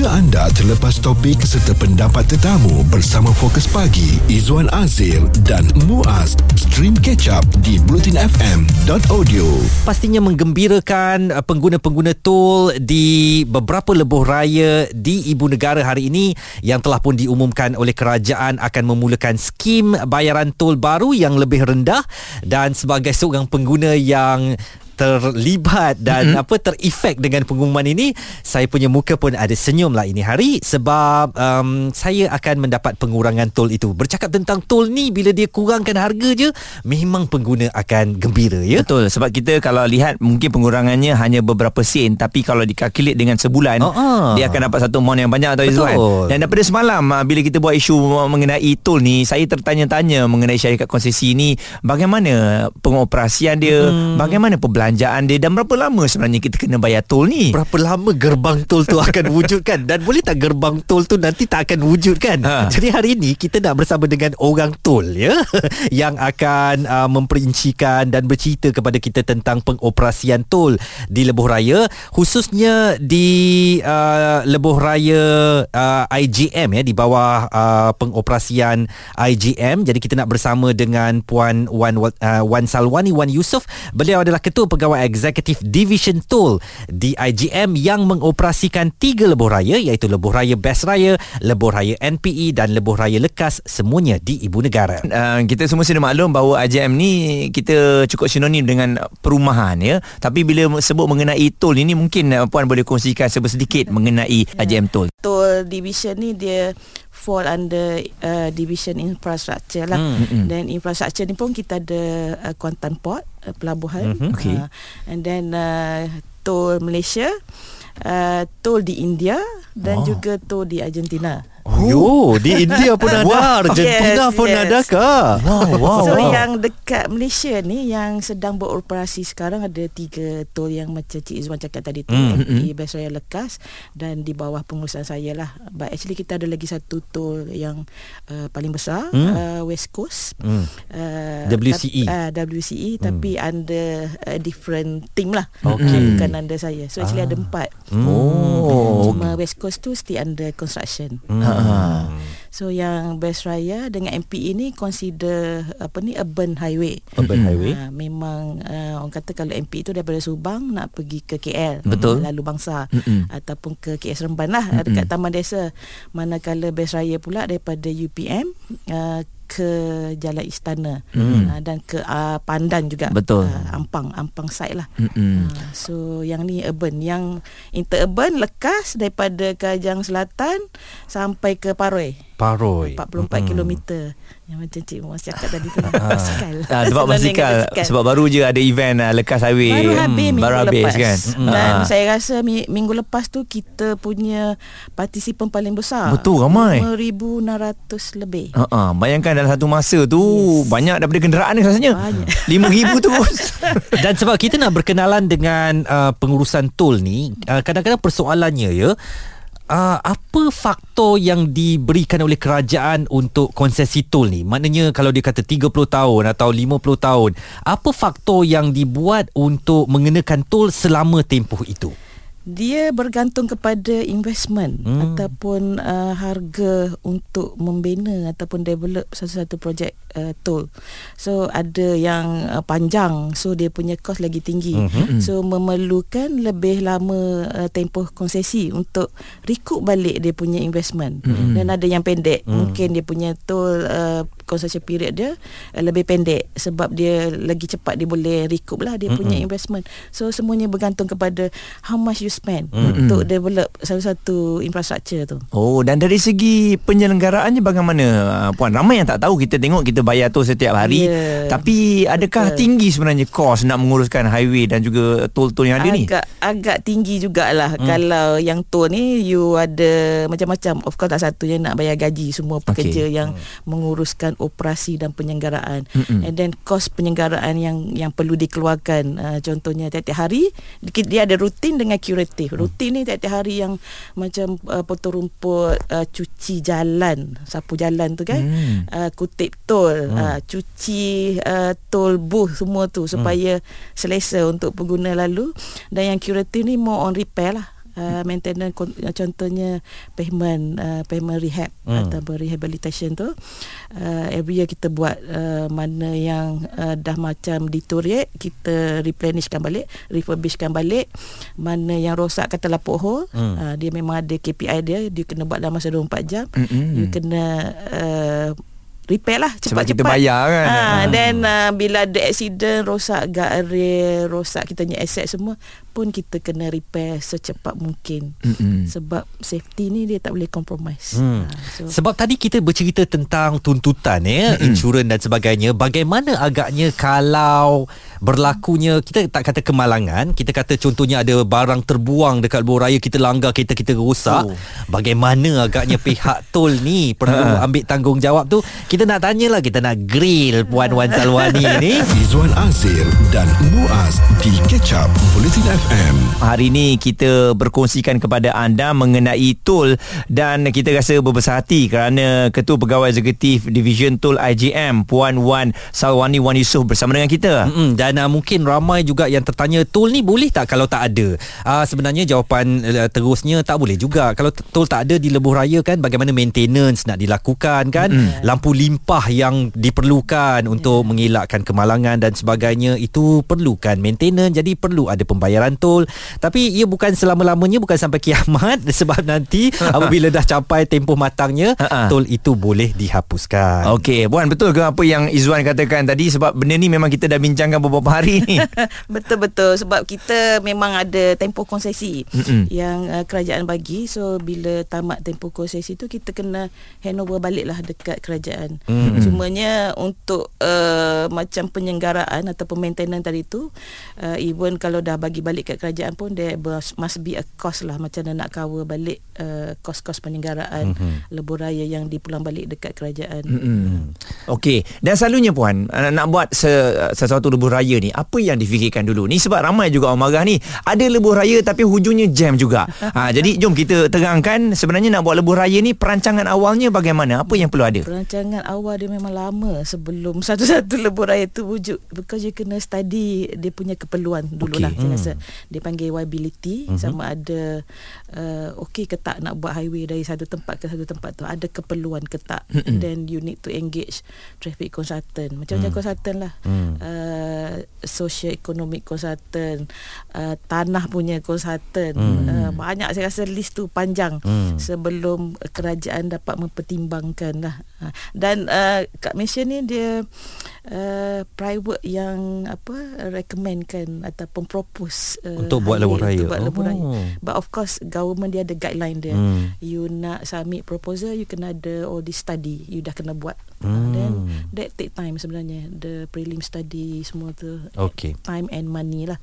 Jika anda terlepas topik serta pendapat tetamu bersama Fokus Pagi, Izwan Azir dan Muaz, stream catch up di blutinfm.audio. pastinya menggembirakan uh, pengguna-pengguna tol di beberapa lebuh raya di ibu negara hari ini yang telah pun diumumkan oleh kerajaan akan memulakan skim bayaran tol baru yang lebih rendah dan sebagai seorang pengguna yang terlibat dan mm-hmm. apa terefek dengan pengumuman ini saya punya muka pun ada senyum lah ini hari sebab um, saya akan mendapat pengurangan tol itu bercakap tentang tol ni bila dia kurangkan harga je memang pengguna akan gembira ya Betul sebab kita kalau lihat mungkin pengurangannya hanya beberapa sen tapi kalau dikalkulate dengan sebulan ah. dia akan dapat satu amount yang banyak tau Izzuan. Betul. Dan daripada semalam ah, bila kita buat isu mengenai tol ni saya tertanya-tanya mengenai syarikat konsesi ni bagaimana pengoperasian dia hmm. bagaimana perbelanjaan dia. Dan berapa lama sebenarnya kita kena bayar tol ni? Berapa lama gerbang tol tu akan wujudkan? Dan boleh tak gerbang tol tu nanti tak akan wujudkan? Ha. Jadi hari ini kita nak bersama dengan orang tol ya Yang akan uh, memperincikan dan bercerita kepada kita tentang pengoperasian tol di Lebuh Raya Khususnya di uh, Lebuh Raya uh, IGM ya Di bawah uh, pengoperasian IGM Jadi kita nak bersama dengan Puan Wan, uh, Wan Salwani Wan Yusof. Beliau adalah Ketua Pegawai Eksekutif Division Tol di IGM yang mengoperasikan tiga lebuh raya iaitu Lebuh Raya Best Raya, Lebuh Raya NPE dan Lebuh Raya Lekas semuanya di Ibu Negara. Uh, kita semua sudah maklum bahawa AJM ni kita cukup sinonim dengan perumahan ya. Tapi bila sebut mengenai tol ini mungkin uh, puan boleh kongsikan sedikit mengenai AJM tol. Tol division ni dia fall under uh, division infrastructure lah. Hmm, mm-mm. Dan infrastructure ni pun kita ada uh, Kuantan Port, uh, pelabuhan. Mhm, okey. Uh, and then uh, tol Malaysia, uh, tol di India dan Oh. juga tol di Argentina. Oh, di India pun ada, Argentina Yes, pun yes. ada kah? Wow, wow. so wow. yang dekat Malaysia ni yang sedang beroperasi sekarang ada tiga tol yang macam Cik Izwan cakap tadi tu Hmm, mm, Best Raya Lekas dan di bawah pengurusan saya lah. But actually kita ada lagi satu tol yang uh, paling besar Hmm. uh, West Coast. Hmm. Uh, WCE. tap- uh, WCE Hmm. tapi under a different team lah. Okey. Bukan under saya. So actually Ah. ada empat. Oh. Cuma West Coast tu still under construction. Hmm. Ha. So yang Best Raya dengan MPE ni consider apa ni urban highway. Urban Highway. Ha, memang uh, orang kata kalau MP itu daripada Subang nak pergi ke KL Betul. lalu bangsa Mm-mm. ataupun ke KS Seremban lah mm dekat Taman Desa manakala Best Raya pula daripada UPM uh, ke Jalan Istana Mm. uh, dan ke uh, Pandan juga Betul. uh, Ampang Ampang side lah Mm-mm. uh, so yang ni urban yang interurban lekas daripada Kajang Selatan sampai ke Paroi Paroi. 44 kilometer yang macam Cik Muaz cakap tadi tu lah. Ah. basikal. Ah, sebab basikal basikal. sebab baru je ada event uh, lekas highway Baru habis Hmm, minggu baru habis lepas kan Dan Ah. saya rasa mi- minggu lepas tu Kita punya partisipan paling besar Betul, ramai. 5,600 lebih uh, bayangkan dalam satu masa tu yes. banyak daripada kenderaan ni rasanya. Banyak. 5000 tu. Dan sebab kita nak berkenalan dengan uh, pengurusan tol ni, uh, kadang-kadang persoalannya ya, uh, apa faktor yang diberikan oleh kerajaan untuk konsesi tol ni? Maknanya kalau dia kata 30 tahun atau 50 tahun, apa faktor yang dibuat untuk mengenakan tol selama tempoh itu? Dia bergantung kepada investment Hmm. hmm. ataupun uh, harga untuk membina ataupun develop satu-satu projek uh, tol. So ada yang uh, panjang so dia punya kos lagi tinggi. Mhm. Mm-hmm. So memerlukan lebih lama uh, tempoh konsesi untuk recoup balik dia punya investment. Mm-hmm. Dan ada yang pendek. Mm. Mungkin dia punya tol uh, concession period dia uh, lebih pendek sebab dia lagi cepat dia boleh recoup lah dia mm-hmm. punya investment. So semuanya bergantung kepada how much you spend mm-hmm. untuk develop satu-satu infrastruktur tu. Oh dan dari segi penyelenggaraannya bagaimana uh, puan? Ramai yang tak tahu kita tengok kita bayar tol setiap hari Ya, tapi adakah betul. tinggi sebenarnya kos nak menguruskan highway dan juga tol-tol yang ada ni? agak agak tinggi jugalah hmm. kalau yang tol ni you ada macam-macam of course tak satunya nak bayar gaji semua pekerja okay. yang hmm. menguruskan operasi dan penyelenggaraan Mm-mm. and then kos penyelenggaraan yang yang perlu dikeluarkan uh, contohnya tiap-tiap hari di- dia ada rutin dengan curative rutin ni tiap-tiap hari yang macam uh, potong rumput uh, cuci jalan sapu jalan tu kan? Hmm. uh, kutip tol uh, cuci uh, tol booth semua tu supaya selesa untuk pengguna lalu. Dan yang curative ni more on repair lah uh, maintenance uh, contohnya payment uh, payment rehab Hmm. atau rehabilitation tu uh, every year kita buat uh, mana yang uh, dah macam deteriorate kita replenishkan balik refurbishkan balik mana yang rosak katalah pothole Hmm. uh, dia memang ada KPI dia dia kena buat dalam masa 24 jam Mm-mm. you kena uh, repair lah Sebab cepat-cepat kita bayar kan. ha, Ah. then uh, bila ada accident rosak guardrail rosak kita punya asset semua pun kita kena repair secepat mungkin Mm-mm. sebab safety ni dia tak boleh compromise. Ha, so Sebab tadi kita bercerita tentang tuntutan ya, insurans dan sebagainya. Bagaimana agaknya kalau berlakunya kita tak kata kemalangan, kita kata contohnya ada barang terbuang dekat luar raya kita langgar kereta kita rosak. Oh. Bagaimana agaknya pihak tol ni perlu ambil tanggungjawab tu? Kita nak tanyalah, kita nak grill Puan Wan Salwani ni. Izwan Azir dan Muaz di Catch Up Bulletin FM. Hari ini kita berkongsikan kepada anda mengenai tol dan kita rasa berbesar hati kerana Ketua Pegawai Eksekutif Division Tol IGM Puan Wan Salwani Wan Yusof bersama dengan kita. Mm-mm, dan uh, mungkin ramai juga yang tertanya tol ni boleh tak kalau tak ada? Uh, sebenarnya jawapan uh, terusnya tak boleh juga. Kalau tol tak ada di lebuh raya kan bagaimana maintenance nak dilakukan kan? Mm. Lampu limpah yang diperlukan untuk mengelakkan kemalangan dan sebagainya itu perlukan maintenance jadi perlu ada pembayaran tol. Tapi ia bukan selama-lamanya bukan sampai kiamat sebab nanti apabila dah capai tempoh matangnya Ha-ha. tol itu boleh dihapuskan. Okey, Puan betul ke apa yang Izwan katakan tadi sebab benda ni memang kita dah bincangkan beberapa hari ni. betul-betul sebab kita memang ada tempoh konsesi Mm-mm. yang uh, kerajaan bagi so bila tamat tempoh konsesi tu kita kena handover balik lah dekat kerajaan Mm-mm. cumanya untuk uh, macam penyelenggaraan atau maintenance tadi tu uh, even kalau dah bagi balik kat kerajaan pun there must be a cost lah macam mana nak cover balik uh, kos-kos penyelenggaraan Mhm. lebuh raya yang dipulang balik dekat kerajaan Mm-mm. Okey, dan selalunya puan uh, nak buat se- sesuatu lebuh raya ni, apa yang difikirkan dulu? Ni sebab ramai juga orang marah ni, ada lebuh raya tapi hujungnya jam juga. ha jadi jom kita terangkan sebenarnya nak buat lebuh raya ni perancangan awalnya bagaimana? Apa yang perlu ada? Perancangan awal dia memang lama sebelum satu-satu lebuh raya tu wujud because you kena study dia punya keperluan dulu Okey. lah saya Hmm. rasa dia panggil viability Mhm. sama ada uh, okey ke tak nak buat highway dari satu tempat ke satu tempat tu ada keperluan ke tak then you need to engage traffic consultant macam-macam Hmm. consultant lah Hmm. uh, social economic consultant uh, tanah punya consultant Hmm. uh, banyak saya rasa list tu panjang Hmm. sebelum kerajaan dapat mempertimbangkan lah Ha, dan uh, Kak Malaysia ni dia uh, private yang apa recommendkan ataupun propose uh, Untuk buat lebuh raya. untuk buat lebuh raya Oh. but of course government dia ada guideline dia Hmm. you nak submit proposal you kena ada all this study you dah kena buat Hmm. then that take time sebenarnya the prelim study semua tu Okey. time and money lah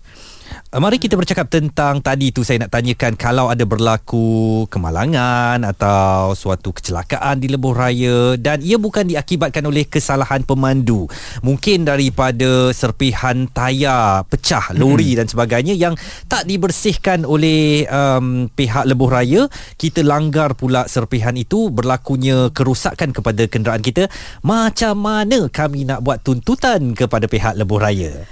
Uh, Mari kita bercakap tentang tadi tu saya nak tanyakan kalau ada berlaku kemalangan atau suatu kecelakaan di lebuh raya dan ia bukan diakibatkan oleh kesalahan pemandu. Mungkin daripada serpihan tayar pecah lori dan sebagainya yang tak dibersihkan oleh um, pihak lebuh raya, kita langgar pula serpihan itu berlakunya kerusakan kepada kenderaan kita. Macam mana kami nak buat tuntutan kepada pihak lebuh raya?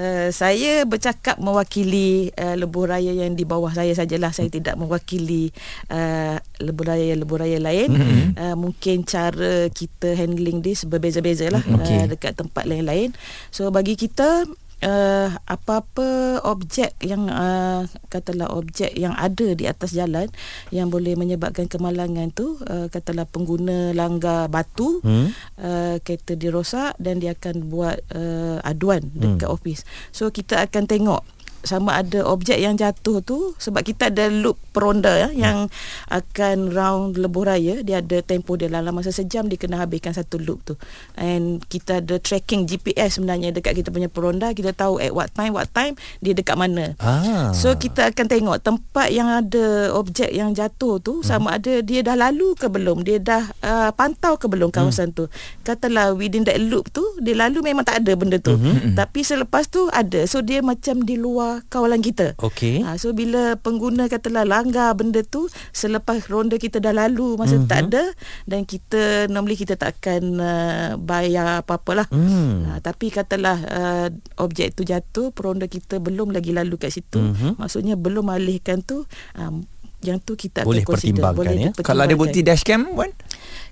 Uh, saya bercakap mewakili uh, lebuh raya yang di bawah saya sajalah saya tidak mewakili uh, lebuh raya lebuh raya lain mm-hmm. uh, mungkin cara kita handling this berbeza-beza lah Okey. uh, dekat tempat lain-lain so bagi kita uh, apa-apa objek yang uh, katalah objek yang ada di atas jalan yang boleh menyebabkan kemalangan tu uh, katalah pengguna langgar batu Hmm? uh, kereta dia rosak dan dia akan buat uh, aduan dekat Hmm. office. So kita akan tengok sama ada objek yang jatuh tu sebab kita ada loop peronda ya, yang akan round lebuh raya dia ada tempoh dia dalam masa sejam dia kena habiskan satu loop tu and kita ada tracking GPS sebenarnya dekat kita punya peronda kita tahu at what time what time dia dekat mana Ah. So kita akan tengok tempat yang ada objek yang jatuh tu sama ada dia dah lalu ke belum, dia dah uh, pantau ke belum kawasan tu. Katalah within that loop tu dia lalu memang tak ada benda tu. Tapi selepas tu ada. So dia macam di luar luar kawalan kita. Okey. Ha, so bila pengguna katalah langgar benda tu selepas ronda kita dah lalu masa mm-hmm. tak ada dan kita normally kita tak akan uh, bayar apa-apalah. Hmm. Ha, tapi katalah uh, objek tu jatuh peronda kita belum lagi lalu kat situ. Mhm. Maksudnya belum alihkan tu um, yang tu kita Boleh akan consider pertimbangkan, ya? Kalau ada bukti dashcam Wan?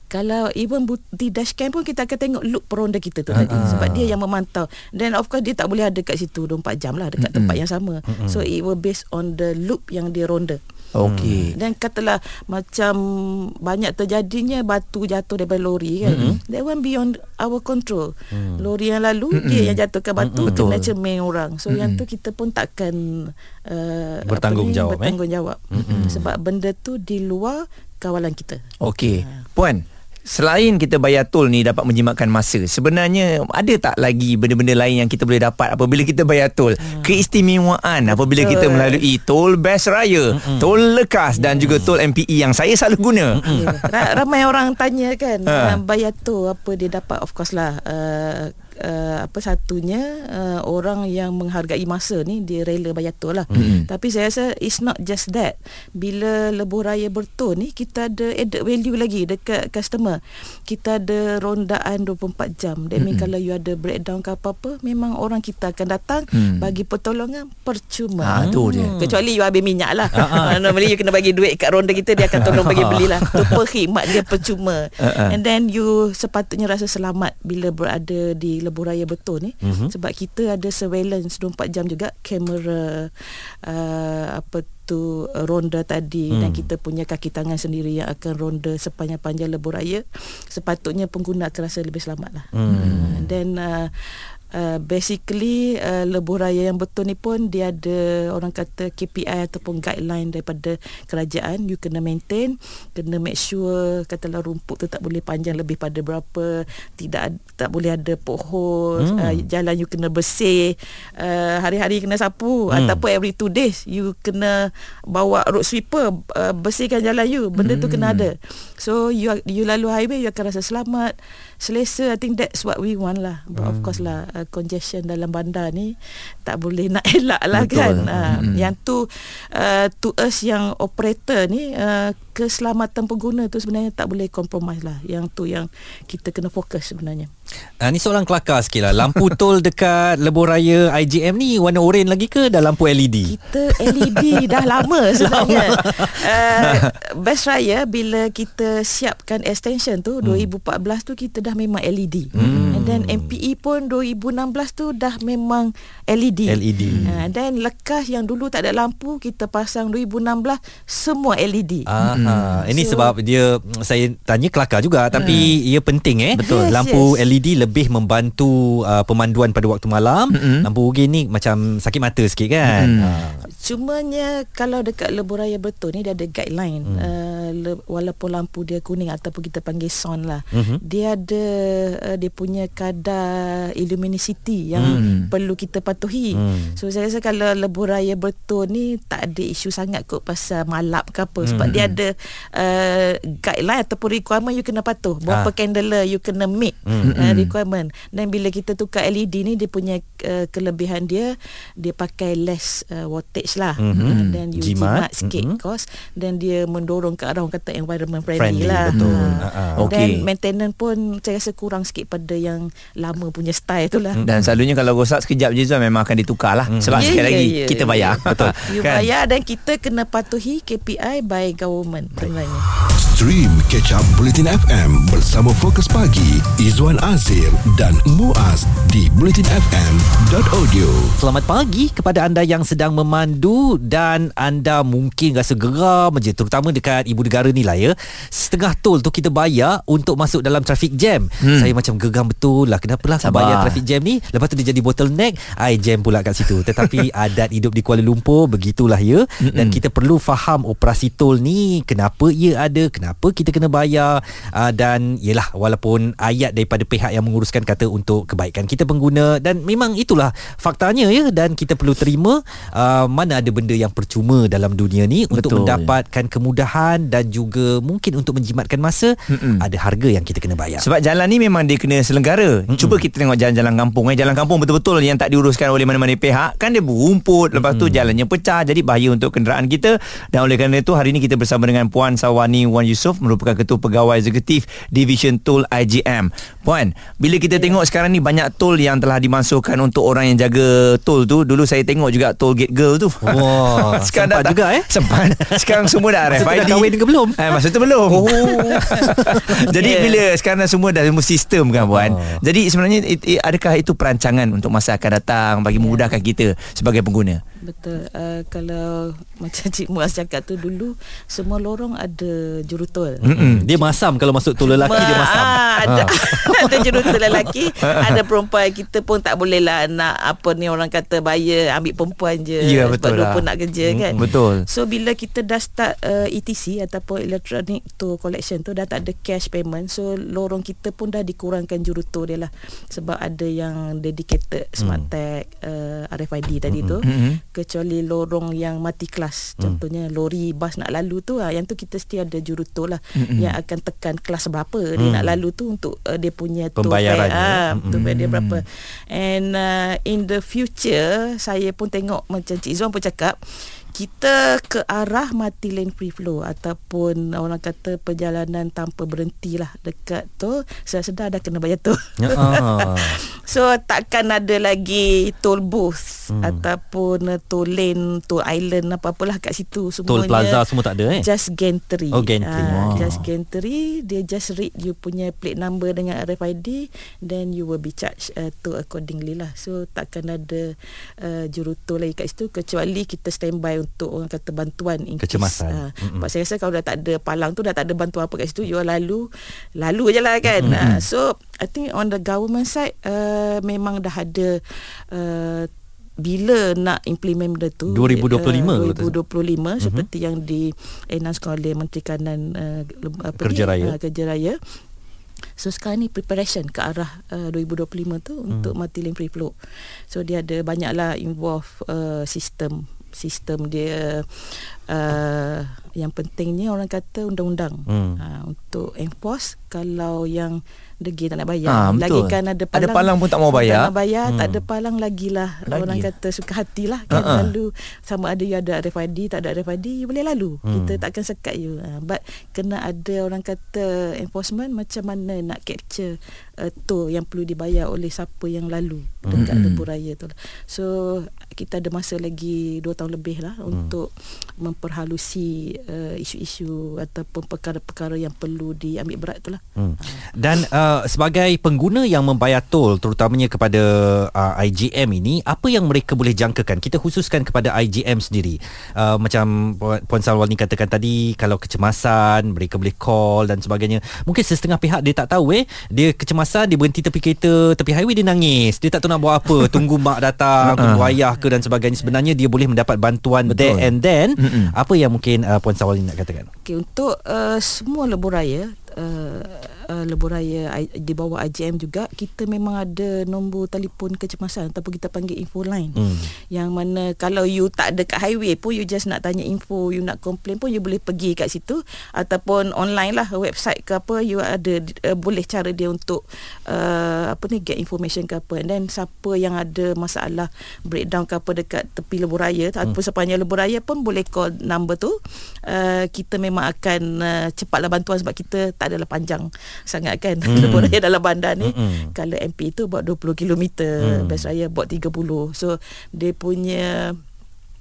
Kalau even bukti dashcam pun kita akan tengok loop peronda kita tu tadi. Sebab dia yang memantau. Then of course dia tak boleh ada kat situ. 24 jam lah dekat tempat yang sama. So it will based on the loop yang dia ronda Okey dan katalah macam banyak terjadinya batu jatuh daripada lori kan mm-hmm. that one beyond our control mm. lori yang lalu mm-hmm. dia yang jatuhkan batu Mm-mm. kena Betul. cermin orang so mm-hmm. yang tu kita pun takkan uh, Bertanggungjawab, eh? bertanggungjawab mm-hmm. sebab benda tu di luar kawalan kita Okey Puan Selain kita bayar tol ni dapat menjimatkan masa Sebenarnya ada tak lagi benda-benda lain yang kita boleh dapat Apabila kita bayar tol Keistimewaan apabila kita melalui tol Best Raya Tol Lekas dan juga tol MPE yang saya selalu guna. Ra- ramai orang tanya kan Ha. bayar tu apa dia dapat? Of course lah uh, uh, apa satunya uh, orang yang menghargai masa ni dia rela bayar tol lah. Mm-mm. Tapi saya rasa it's not just that. Bila lebuh raya bertol ni kita ada added value lagi dekat customer. Kita ada rondaan 24 jam. That mean kalau you ada breakdown ke apa-apa memang orang kita akan datang Mm. bagi pertolongan percuma. Ah, tu dia. Kecuali you habis minyak lah. Uh, normally you kena bagi duit kat ronda kita dia akan tolong bagi belilah. Tu perkhidmat dia percuma. Uh-uh. And then you sepatutnya rasa selamat bila berada di lebuh raya betul ni. Mhm. Sebab kita ada surveillance 24 jam juga kamera uh, apa tu uh, ronda tadi hmm. dan kita punya kaki tangan sendiri yang akan ronda sepanjang-panjang lebuh raya. Sepatutnya pengguna akan rasa lebih selamat lah. Hmm. then uh, Uh, basically uh, lebuh raya yang betul ni pun dia ada orang kata KPI ataupun guideline daripada kerajaan you kena maintain kena make sure katalah rumput tu tak boleh panjang lebih pada berapa tidak tak boleh ada pohon hmm. uh, jalan you kena bersih uh, hari-hari kena sapu hmm. ataupun every two days you kena bawa road sweeper uh, bersihkan jalan you benda hmm. tu kena ada so you are- you lalu highway you akan rasa selamat selesa. I think that's what we want lah. But of course lah uh, congestion dalam bandar ni tak boleh nak elak lah Betul. kan. Uh, Mm. yang tu uh, to us yang operator ni uh, keselamatan pengguna tu sebenarnya tak boleh compromise lah. Yang tu yang kita kena fokus sebenarnya. Ah, ni soalan kelakar sikit lah. Lampu tol dekat Lebuh Raya IGM ni Warna oren lagi ke? Dah lampu LED kita LED dah lama sebenarnya. Uh, best raya bila kita siapkan extension tu Hmm. 2014 tu kita dah memang LED and then MPE pun 2016 tu dah memang LED LED. uh, dan lekas yang dulu tak ada lampu kita pasang 2016 semua LED Aha. Ini So- sebab dia saya tanya kelakar juga tapi ia penting eh. Betul. Yes, Lampu yes. LED lebih membantu uh, pemanduan pada waktu malam. Mm-mm. Lampu UG ni macam sakit mata sikit kan. Mm. Ha. Cumanya kalau dekat lebuh raya betul ni dia ada guideline hmm. uh, le, walaupun lampu dia kuning ataupun kita panggil son lah Mhm. dia ada uh, dia punya kadar illuminosity yang Hmm. perlu kita patuhi Hmm. so saya rasa kalau lebuh raya betul ni tak ada isu sangat kot pasal malap ke apa sebab Hmm. dia ada uh, guideline ataupun requirement you kena patuh berapa Ah. candela you kena meet Hmm. uh, requirement dan bila kita tukar LED ni dia punya uh, kelebihan dia dia pakai less uh, wattage lah Mhm. uh, dan you Jimat. jimat, sikit Mhm. cost dan dia mendorong ke arah orang kata environment friendly, Friendly, lah betul. Ha. Okey. dan maintenance pun saya rasa kurang sikit pada yang lama punya style tu lah Dan selalunya kalau rosak sekejap je Zuan memang akan ditukar lah Sebab Ya, sekali ya, lagi ya, kita ya, bayar ya. Betul you kan? bayar dan kita kena patuhi KPI by government sebenarnya Stream Catch Up Bulletin FM bersama Fokus Pagi Izwan Azir dan Muaz di bulletinfm.audio. Selamat pagi kepada anda yang sedang memandu dan anda mungkin rasa geram je terutama dekat ibu negara ni lah ya. Setengah tol tu kita bayar untuk masuk dalam traffic jam. Hmm. Saya macam geram betul lah kenapalah Sabar. bayar traffic jam ni lepas tu dia jadi bottleneck I jam pula kat situ. Tetapi adat hidup di Kuala Lumpur begitulah ya dan kita perlu faham operasi tol ni kenapa ia ada, kenapa kita kena bayar uh, dan yelah walaupun ayat daripada pihak yang menguruskan kata untuk kebaikan kita pengguna dan memang itulah faktanya ya dan kita perlu terima uh, mana ada benda yang percuma dalam dunia ni Betul. untuk mendapatkan kemudahan dan juga mungkin untuk menjimatkan masa Mm-mm. ada harga yang kita kena bayar. Sebab jalan ni memang dia kena selenggara. Mm-mm. Cuba kita tengok jalan-jalan kampung eh jalan kampung betul-betul yang tak diuruskan oleh mana-mana pihak kan dia berumput lepas Mm-mm. tu jalannya pecah jadi bahaya untuk kenderaan kita dan oleh kerana itu hari ini kita bersama dengan Puan Sawani Wan Yusof merupakan ketua pegawai eksekutif Division Toll IGM. Puan, bila kita tengok sekarang ni banyak tol yang telah dimasukkan untuk orang yang jaga tol tu. Dulu saya tengok juga toll gate girl tu. Wah, sekarang sempat juga eh. Sempat. Sekarang semua dah RFID. Masa tu dah kahwin ke belum? Eh, masa tu belum. Oh. Jadi yeah. bila sekarang semua dah semua sistem kan puan. Oh. Jadi sebenarnya it, it, adakah itu perancangan untuk masa akan datang bagi memudahkan kita sebagai pengguna? Betul. Uh, kalau macam Cik Muaz cakap tu dulu semua lorong ada jurutol. Mm-mm. Dia masam kalau masuk tol lelaki dia masam. Ah, ada ha. ada jurutol lelaki, ada perempuan kita pun tak boleh lah nak apa ni orang kata bayar ambil perempuan je ya, sebab betul dia lah. pun nak kerja Mm, kan. Betul. So bila kita dah start uh, ETC ataupun electronic toll collection tu dah tak ada cash payment. So lorong kita pun dah dikurangkan jurutol dia lah. Sebab ada yang dedicated smart tag uh, RFID tadi tu. Mm-mm. Kecuali lorong yang mati kelas. Contohnya lori bas nak lalu tu ha, Yang tu kita mesti ada jurutol lah. Mm-mm. Yang akan tekan kelas berapa Dia nak lalu tu untuk uh, dia punya ah, Mm-mm. Toll fare dia berapa. And uh, in the future Saya pun tengok macam Cik Zuan pun cakap kita ke arah mati lane free flow ataupun orang kata perjalanan tanpa berhenti lah dekat tu sedar-sedar dah kena bayar tol. Ya, ah. So takkan ada lagi toll booth hmm. ataupun uh, toll lane, toll island apa-apalah kat situ semuanya. plaza semua tak ada eh. Just gantry. Oh, gantry. Ah, Wow. Just gantry. Dia just read you punya plate number dengan RFID then you will be charged uh, to accordingly lah. So takkan ada uh, jurutol lagi kat situ kecuali kita standby untuk orang kata bantuan in case. Kecemasan. Mm-mm. Sebab saya rasa kalau dah tak ada palang tu dah tak ada bantuan apa kat situ you lalu lalu je lah kan. Uh, so I think on the government side uh, memang dah ada uh, bila nak implement benda tu 2025 uh, kata. 2025 seperti yang di announce oleh Menteri Kanan uh, apa Kerja ni, Raya. uh, Kerja Raya So sekarang ni preparation ke arah uh, 2025 tu hmm. untuk mati lane free flow. So dia ada banyaklah involve uh, sistem sistem dia uh, yang pentingnya orang kata undang-undang Hmm. uh, untuk enforce kalau yang degil tak nak Ah, bayar. betul. lagi kan ada palang. Ada palang pun tak mau bayar. Tak nak bayar, hmm. tak Hmm. ada palang lagilah. Lagi. Orang kata suka hatilah kan Ha-ha. lalu sama ada you ada RFID tak ada RFID you boleh lalu. Hmm. Kita takkan sekat you. Uh, but kena ada orang kata enforcement macam mana nak capture uh, toll yang perlu dibayar oleh siapa yang lalu dekat Hmm. lebuh raya tu. So kita ada masa lagi 2 tahun lebih lah Hmm. untuk memperhalusi uh, isu-isu ataupun perkara-perkara yang perlu diambil berat tu lah. Hmm. Dan uh, sebagai pengguna yang membayar tol terutamanya kepada uh, IGM ini apa yang mereka boleh jangkakan? Kita khususkan kepada IGM sendiri. Uh, macam Puan Puan Salwani katakan tadi kalau kecemasan mereka boleh call dan sebagainya. Mungkin setengah pihak dia tak tahu eh. Dia kecemasan dia berhenti tepi kereta tepi highway dia nangis. Dia tak tahu nak buat apa. Tunggu mak datang tunggu ayah ke dan sebagainya. Sebenarnya dia boleh mendapat bantuan Betul. there and then. Mm-mm. Apa yang mungkin uh, Puan Salwani nak katakan? Okey untuk uh, semua lebuh raya uh, uh, lebuh raya I- di bawah IGM juga kita memang ada nombor telefon kecemasan ataupun kita panggil info line Hmm. yang mana kalau you tak ada kat highway pun you just nak tanya info you nak complain pun you boleh pergi kat situ ataupun online lah website ke apa you ada uh, boleh cara dia untuk uh, apa ni get information ke apa and then siapa yang ada masalah breakdown ke apa dekat tepi lebuh raya hmm. ataupun sepanjang lebuh raya pun boleh call number tu uh, kita memang akan uh, cepatlah bantuan sebab kita tak adalah panjang sangat kan hmm. lebuh raya dalam bandar ni Mm-mm. kalau MP tu buat 20 km hmm. best raya buat 30 so dia punya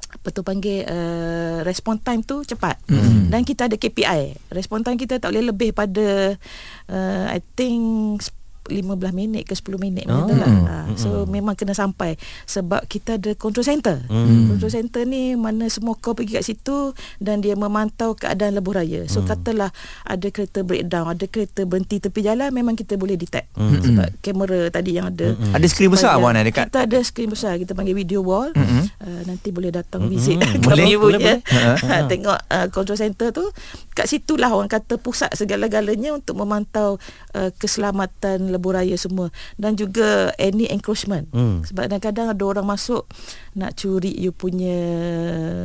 apa tu panggil uh, respon time tu cepat Hmm. dan kita ada KPI respon time kita tak boleh lebih pada uh, I think 15 minit ke 10 minit Oh. macam lah. Ha, so memang kena sampai sebab kita ada control center. Hmm. Control center ni mana semua kau pergi kat situ dan dia memantau keadaan lebuh raya. So Hmm. katalah ada kereta breakdown, ada kereta berhenti tepi jalan memang kita boleh detect. Hmm. Sebab kamera tadi yang ada Hmm. Ada skrin besar puan eh, dekat Kita ada skrin besar Kita panggil video wall Mm-mm. uh, nanti boleh datang visit Mm-mm. kami Boleh, boleh, boleh. tengok uh, control center tu kat situlah orang kata pusat segala-galanya untuk memantau uh, keselamatan lebuh raya semua dan juga any encroachment Hmm. sebab kadang-kadang ada orang masuk nak curi you punya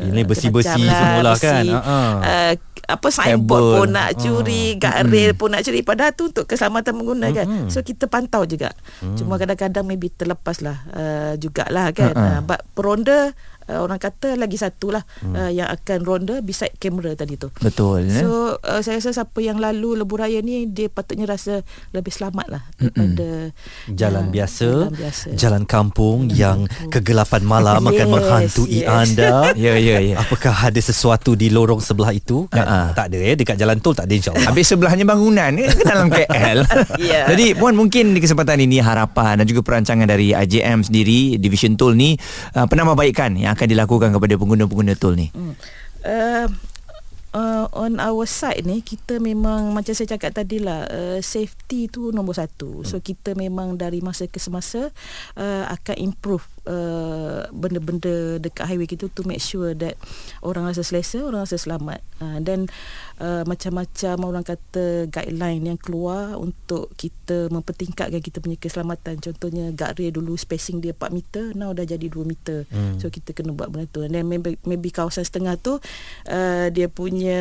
Ini besi-besi macam-macam semualah kan. besi. Ha-ha. Uh, apa signboard pun nak curi, guardrail pun nak curi padahal tu untuk keselamatan pengguna kan. Mm-mm. So kita pantau juga. Cuma kadang-kadang maybe terlepas lah uh, jugalah kan. Ha-ha. Uh, but peronda uh, orang kata lagi satu lah uh, yang akan ronda beside kamera tadi tu. Betul. eh? So uh, saya rasa siapa yang lalu lebuh raya ni dia patutnya rasa lebih selamat lah daripada Jalan uh, biasa, jalan biasa. jalan kampung yang kegelapan malam akan Yes, menghantui yes. anda. Ya, ya, ya. Apakah ada sesuatu di lorong sebelah itu? Kan? Ha-ha. Tak ada ya, dekat jalan tol tak ada insya-Allah. Habis sebelahnya bangunan ke ke dalam KL. Ya. Jadi puan mungkin di kesempatan ini harapan dan juga perancangan dari IJM sendiri Division Tol ni uh, penambahbaikan yang akan dilakukan kepada pengguna-pengguna tol ni. uh, uh, on our side ni kita memang macam saya cakap tadi lah uh, safety tu nombor satu. So kita memang dari masa ke semasa uh, akan improve uh, benda-benda dekat highway kita to make sure that orang rasa selesa orang rasa selamat. Uh, dan uh, macam-macam orang kata guideline yang keluar untuk kita mempertingkatkan kita punya keselamatan. Contohnya guardrail dulu spacing dia 4 meter now dah jadi 2 meter. Hmm. so kita kena buat benda tu. And then maybe, maybe kawasan setengah tu uh, dia punya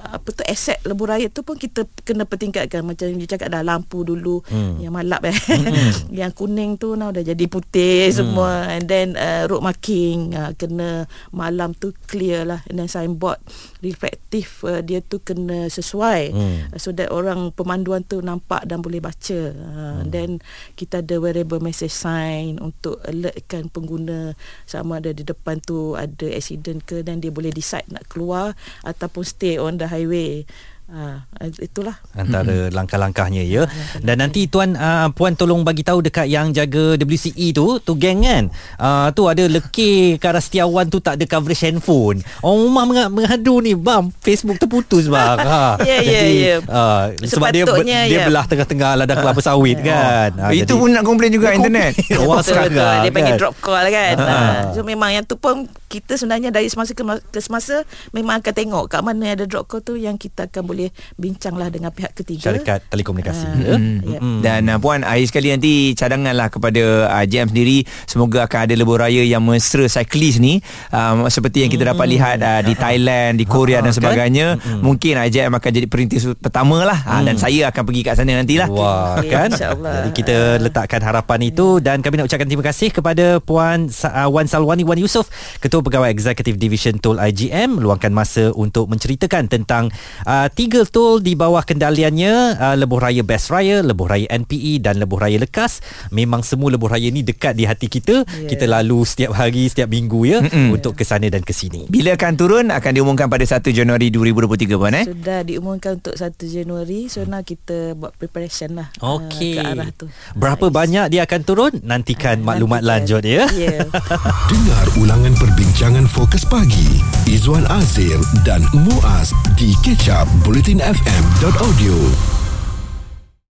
apa tu aset lebuh raya tu pun kita kena pertingkatkan. Macam dia cakap dah lampu dulu Hmm. yang malap eh. Yang kuning tu now dah jadi putih semua. And then uh, road marking uh, kena malam tu clear lah. And then signboard reflektif uh, dia tu kena sesuai. Hmm. uh, so that orang pemanduan tu nampak dan boleh baca. Uh, then kita ada wearable message sign untuk alertkan pengguna sama ada di depan tu ada accident ke dan dia boleh decide nak keluar ataupun stay on the highway uh, itulah antara langkah-langkahnya ya. Dan nanti tuan uh, puan tolong bagi tahu dekat yang jaga WCE tu, tu geng kan. Uh, tu ada lekir ke arah Setiawan tu tak ada coverage handphone. Orang rumah meng- mengadu ni, bang, Facebook terputus bang. Ha. Ya, ya, Jadi, ya. Uh, sebab dia Sepatutnya, dia ya. belah tengah-tengah ladang kelapa sawit kan. Ha, Itu pun nak komplain juga internet. Betul. sekarang Dia panggil kan. drop call kan. Ha. Ha. So memang yang tu pun kita sebenarnya dari semasa ke, ma- ke semasa memang akan tengok kat mana ada drop call tu yang kita akan boleh bincang lah dengan pihak ketiga. Syarikat telekomunikasi. Ah. ya. Hmm. Ya. Mm. Dan uh, puan akhir sekali nanti cadanganlah kepada uh, JM sendiri semoga akan ada lebuh raya yang mesra cyclist ni um, seperti yang kita dapat lihat uh, di Thailand, di Korea Ah, dan kan? sebagainya. Mungkin uh, JM akan jadi perintis pertama lah uh, dan saya akan pergi kat sana nantilah. Wah Okey, kan insyaAllah. Jadi kita letakkan harapan itu Dan kami nak ucapkan terima kasih Kepada Puan uh, Wan Salwani Wan Yusof Ketua Pegawai Eksekutif Division Tol IGM Luangkan masa untuk menceritakan Tentang uh, Tiga tol di bawah kendaliannya uh, Lebuh Raya Best Raya Lebuh Raya NPE Dan Lebuh Raya Lekas Memang semua lebuh raya ni Dekat di hati kita Ya. Kita lalu setiap hari Setiap minggu ya Mm-mm. Untuk ke sana dan ke sini Bila akan turun akan diumumkan pada 1 Januari 2023 puan eh. Sudah diumumkan untuk 1 Januari So now kita buat preparation lah ah, Okey. Ke arah tu Berapa Ah, banyak dia akan turun Nantikan Ah, maklumat nantikan. lanjut ya Ya Dengar ulangan perbincangan fokus pagi. Izwan Azir dan Muaz di kecap bulletinfm.audio